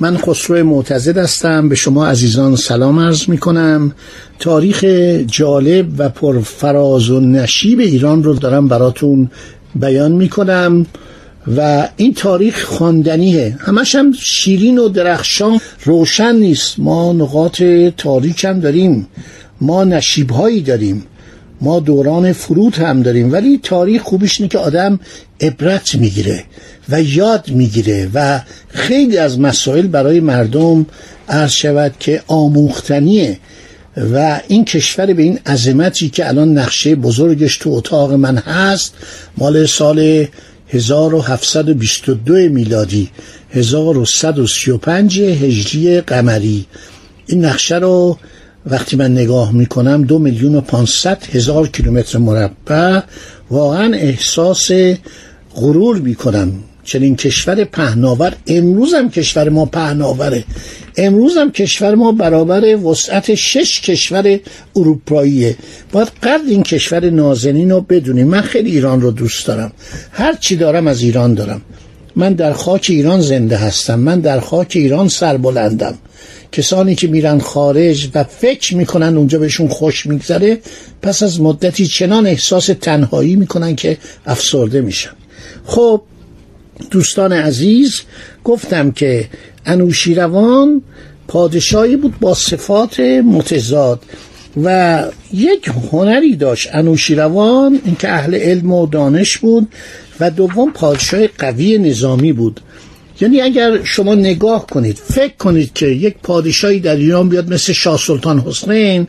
من خسرو معتزد هستم. به شما عزیزان سلام عرض می کنم تاریخ جالب و پرفراز و نشیب ایران رو دارم براتون بیان می کنم و این تاریخ خواندنیه. همش هم شیرین و درخشان روشن نیست. ما نقاط تاریک هم داریم. ما نشیب هایی داریم. ما دوران فرود هم داریم ولی تاریخ خوبش اینه که آدم عبرت می‌گیره و یاد می‌گیره و خیلی از مسائل برای مردم عرض شود که آموختنیه و این کشور به این عظمتی که الان نقشه بزرگش تو اتاق من هست مال سال 1722 میلادی 1135 هجری قمری. این نقشه رو وقتی من نگاه می‌کنم دو میلیون و پانصد هزار کیلومتر مربع واقعا احساس غرور می‌کنم. چنین کشور پهناور امروز هم کشور ما پهناوره. امروز هم کشور ما برابر وسعت شش کشور اروپاییه. باید قدر این کشور نازنین رو بدونیم. من خیلی ایران رو دوست دارم. هر چی دارم از ایران دارم. من در خاک ایران زنده هستم. من در خاک ایران سربلندم. کسانی که میرن خارج و فکر می‌کنن اونجا بهشون خوش میگذره پس از مدتی چنان احساس تنهایی می‌کنن که افسرده میشن. خب دوستان عزیز گفتم که انوشیروان پادشاهی بود با صفات متضاد و یک هنری داشت. انوشیروان اینکه اهل علم و دانش بود و دوم پادشاه قوی نظامی بود. یعنی اگر شما نگاه کنید فکر کنید که یک پادشاهی در ایران بیاد مثل شاه سلطان حسین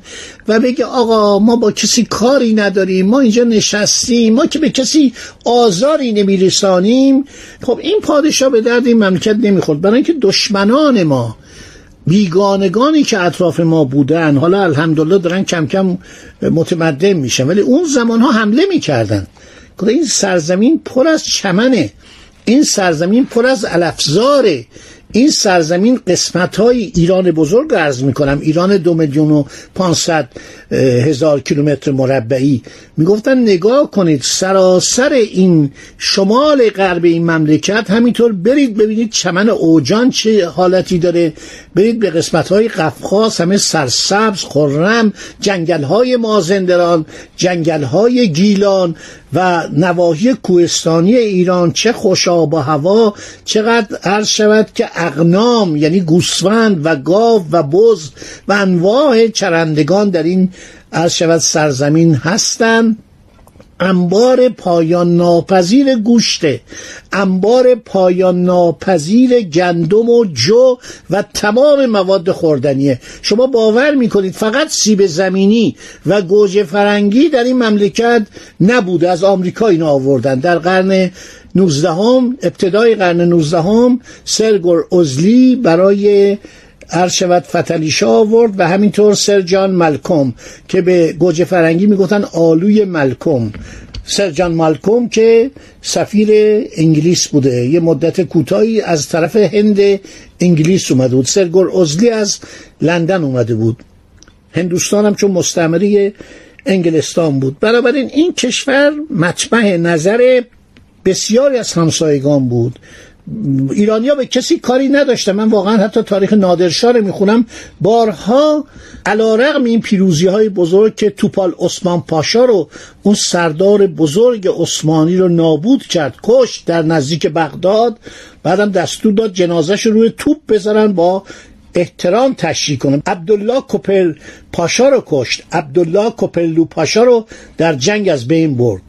و بگه آقا ما با کسی کاری نداریم ما اینجا نشستیم ما که به کسی آزاری نمیرسانیم. خب این پادشاه به درد این مملکت نمی‌خورد. برای اینکه دشمنان ما بیگانگانی که اطراف ما بودن حالا الحمدلله دارن کم کم متمدن میشن ولی اون زمان ها حمله می‌کردن. این سرزمین پر از چمنه. این سرزمین پر از الافزاره این سرزمین قسمت های ایران بزرگ ارز می کنم ایران دو میلیون و پانصد هزار کیلومتر مربعی. می‌گفتن نگاه کنید سراسر این شمال غرب این مملکت همینطور برید ببینید چمن اوجان چه حالتی داره. برید به قسمت های قفقاز همه سرسبز خرم جنگل های مازندران جنگل های گیلان. و نواحی کوهستانی ایران چه خوشاب و هوا چقدر عرض شود که اغنام یعنی گوسفند و گاو و بز و انواع چرندگان در این عرض شود سرزمین هستند. انبار پایان ناپذیر گوشته انبار پایان ناپذیر گندم و جو و تمام مواد خوردنیه. شما باور می‌کنید فقط سیب زمینی و گوجه فرنگی در این مملکت نبوده از آمریکا اینو آوردن. در قرن 19 هم ابتدای قرن 19 هم سرگور ازلی برای عرض فتلیشا آورد و همینطور سر جان ملکم که به گوجه فرنگی می‌گفتن آلوی ملکم سر جان مالکوم که سفیر انگلیس بوده یه مدت کوتاهی از طرف هند انگلیس اومده بود. سرگور ازلی از لندن اومده بود. هندوستان هم چون مستعمره انگلستان بود. بنابراین این کشور مطمع نظر بسیاری از همسایگان بود. ایرانیا به کسی کاری نداشته من واقعا حتی تاریخ نادرشاه رو می‌خونم. بارها علا رقم این پیروزی های بزرگ که توپال عثمان پاشا رو اون سردار بزرگ عثمانی رو نابود کرد کش در نزدیک بغداد. بعدم دستور داد جنازش رو روی توپ بذارن با احترام تشریح کنم عبدالله کوپل پاشا رو کشت. عبدالله کوپلو پاشا رو در جنگ از بین برد.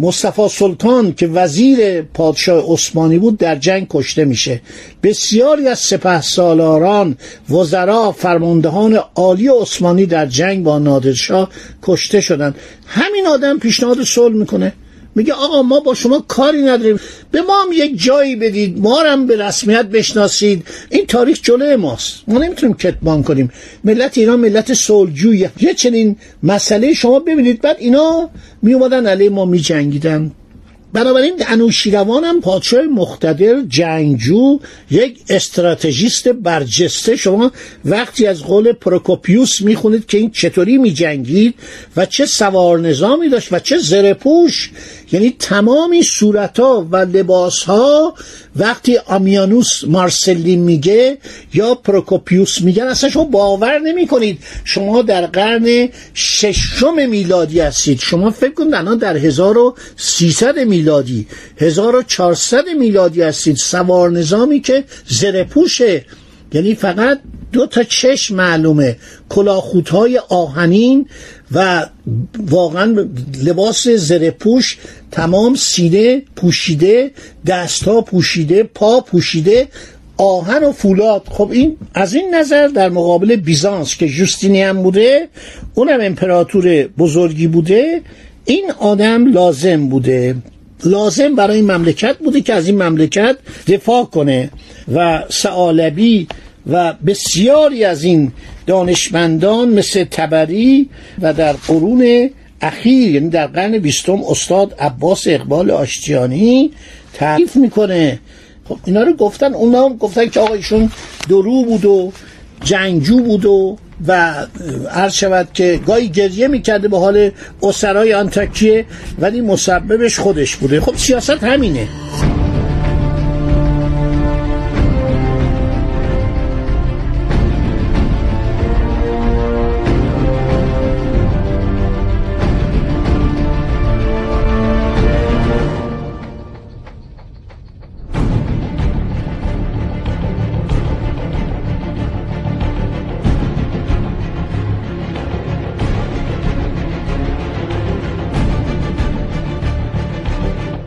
مصطفی سلطان که وزیر پادشاه عثمانی بود در جنگ کشته میشه. بسیاری از سپه سالاران وزرا فرماندهان عالی عثمانی در جنگ با نادرشاه کشته شدن همین آدم پیشنهاد صلح می‌کنه. میگه آقا ما با شما کاری نداریم. به ما هم یک جایی بدید. ما هم به رسمیت بشناسید. این تاریخ جلوی ماست. ما نمی‌تونیم کتمان کنیم. ملت ایران ملت صلحجویه یه چنین مسئله شما ببینید. بعد اینا می اومدن علیه ما می جنگیدن بنابراین انوشیروان هم پادشاه مختدر جنگجو یک استراتژیست برجسته. شما وقتی از قول پروکوپیوس می‌خونید که این چطوری میجنگید و چه سوار نظامی داشت و چه زرپوش یعنی تمامی صورتها و لباسها وقتی آمیانوس مارسلین میگه یا پروکوپیوس میگن اصلا شما باور نمی کنید شما در قرن ششم میلادی هستید. شما فکر کنید الان در 1300 میلادی 1400 میلادی هستید. سوار نظامی که زرپوشه یعنی فقط دو تا چشم معلومه. کلاخوتهای آهنین و واقعا لباس زرپوش تمام سینه پوشیده دستها پوشیده پا پوشیده آهن و فولاد. خب این از این نظر در مقابل بیزانس که جوستینی هم بوده اونم امپراتور بزرگی بوده این آدم لازم بوده. لازم برای این مملکت بوده که از این مملکت دفاع کنه و سعالبی و بسیاری از این دانشمندان مثل تبری و در قرون اخیر یعنی در قرن بیستم استاد عباس اقبال آشتیانی تعریف می‌کنه. خب اینا رو گفتن اونا هم گفتن که آقا ایشون درو بود و جنگجو بود و و عرض شود که گاهی گریه می‌کرده به حال اسرای آنتاکیه ولی مسببش خودش بوده. خب سیاست همینه.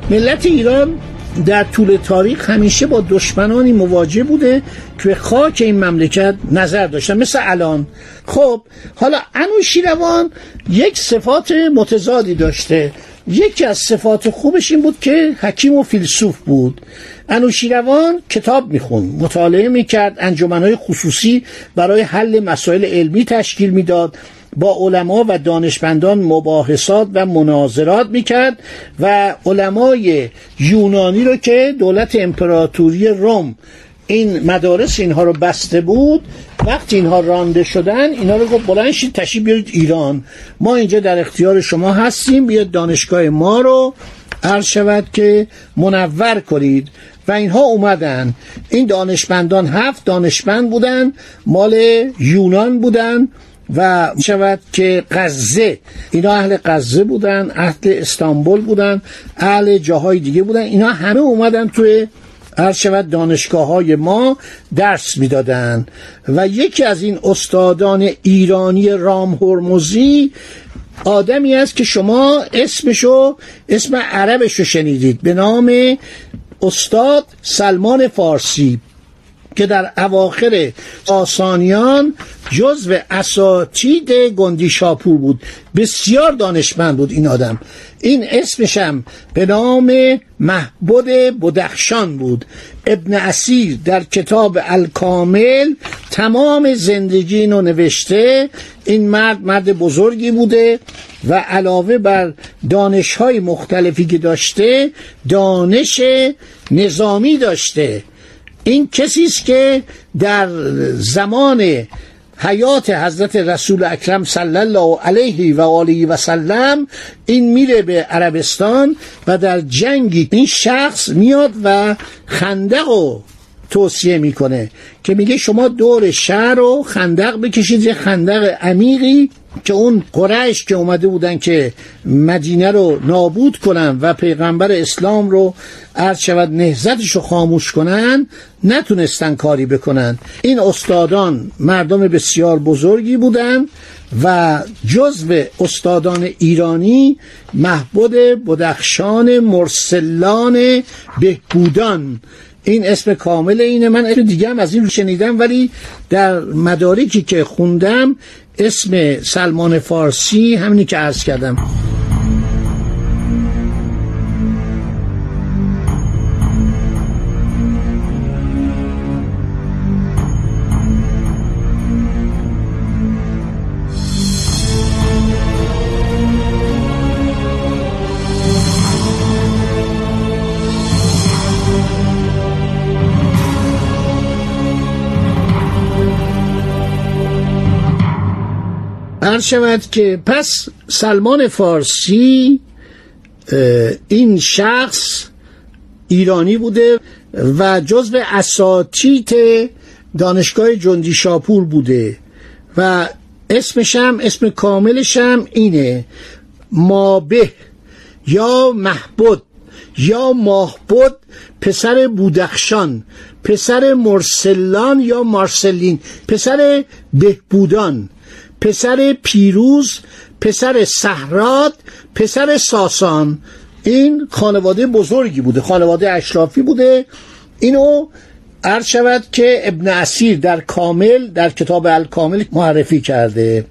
ملت ایران در طول تاریخ همیشه با دشمنانی مواجه بوده که خاک این مملکت نظر داشتن. مثل الان. خب حالا انوشیروان یک صفات متضادی داشته. یکی از صفات خوبش این بود که حکیم و فیلسوف بود. انوشیروان کتاب میخون مطالعه می‌کرد انجمنهای خصوصی برای حل مسائل علمی تشکیل می‌داد. با علما و دانشمندان مباحثات و مناظرات می‌کرد و علمای یونانی رو که دولت امپراتوری روم این مدارس اینها رو بسته بود وقتی اینها رانده شدن اینا رو گفت بلند شید تشریف بیارید ایران. ما اینجا در اختیار شما هستیم بیاد دانشگاه ما رو عرض شود که منور کنید. و اینها اومدن. این دانشمندان هفت دانشمند بودن مال یونان بودن. و شود که غزه. اینا اهل غزه بودن اهل استانبول بودن اهل جاهای دیگه بودن. اینا همه اومدن توی هر شود دانشگاه های ما درس می‌دادن. و یکی از این استادان ایرانی رام هرمزی آدمی است که شما اسمشو اسم عربشو شنیدید. به نام استاد سلمان فارسی. که در اواخر آسانیان جزو اساتید گندی شاپور بود. بسیار دانشمند بود این آدم. این اسمشم به نام محبود بدخشان بود. ابن اسیر در کتاب الکامل تمام زندگی رو نوشته. این مرد مرد بزرگی بوده و علاوه بر دانش های مختلفی که داشته دانش نظامی داشته. این کسی است که در زمان حیات حضرت رسول اکرم صلی الله علیه و آله و سلم این میره به عربستان و در جنگی این شخص میاد و خندق رو توصیه می‌کنه که میگه شما دور شهر رو خندق بکشید یه خندق عمیقی که اون قریش که اومده بودن که مدینه رو نابود کنن و پیغمبر اسلام رو عرض شود نهزتش رو خاموش کنن نتونستن کاری بکنن. این استادان مردم بسیار بزرگی بودن و جزو استادان ایرانی محبود بدخشان مرسلان بهبودان. این اسم کامل اینه. من اسم دیگه هم از این شنیدم ولی در مدارکی که خوندم اسم سلمان فارسی همینی که عرض کردم. عرض شود که پس سلمان فارسی این شخص ایرانی بوده و جزو اساتید دانشگاه جندی شاپور بوده و اسمشم اسم کاملشم اینه مابه یا محبود یا ماهبود پسر بودخشان پسر مرسلان یا مارسلین پسر بهبودان. پسر پیروز پسر سهرات پسر ساسان. این خانواده بزرگی بوده خانواده اشرافی بوده. اینو عرض شود که ابن اسیر در کامل در کتاب الکامل معرفی کرده.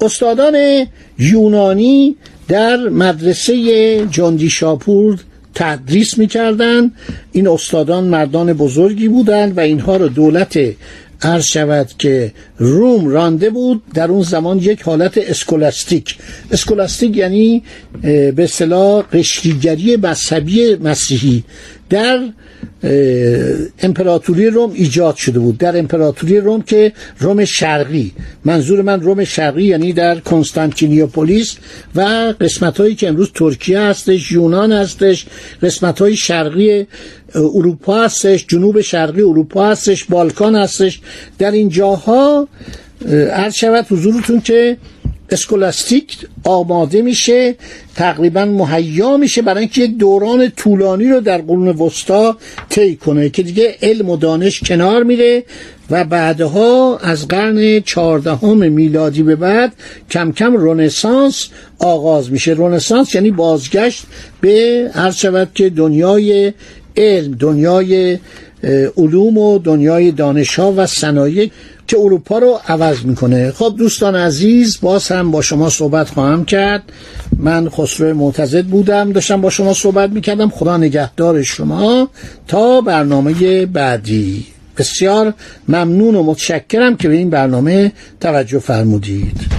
استادان یونانی در مدرسه جندی شاپور تدریس می‌کردن این استادان مردان بزرگی بودند و اینها رو دولت عرض شود که روم رانده بود در اون زمان یک حالت اسکولاستیک. اسکولاستیک یعنی به اصطلاح قشریگری مذهبی مسیحی. در امپراتوری روم ایجاد شده بود. در امپراتوری روم که روم شرقی. منظور من روم شرقی یعنی در کنستانتینیوپولیس و قسمت هایی که امروز ترکیه هستش یونان هستش قسمت های شرقی اروپا هستش جنوب شرقی اروپا هستش بالکان هستش. در این جاها عرض شود حضورتون که اسکولاستیک آماده میشه تقریبا مهیا میشه برای اینکه یک دوران طولانی رو در قرون وسطا طی کنه که دیگه علم و دانش کنار میره و بعدها از قرن چهاردهم میلادی به بعد کم کم رونسانس آغاز میشه. رونسانس یعنی بازگشت به هر شود که دنیای علم دنیای علوم و دنیای دانش ها و صنایع که اروپا رو عوض می‌کنه. خب دوستان عزیز باز هم با شما صحبت خواهم کرد. من خسرو معتزد بودم داشتم با شما صحبت می‌کردم. خدا نگهدار شما. تا برنامه بعدی. بسیار ممنون و متشکرم که به این برنامه توجه فرمودید.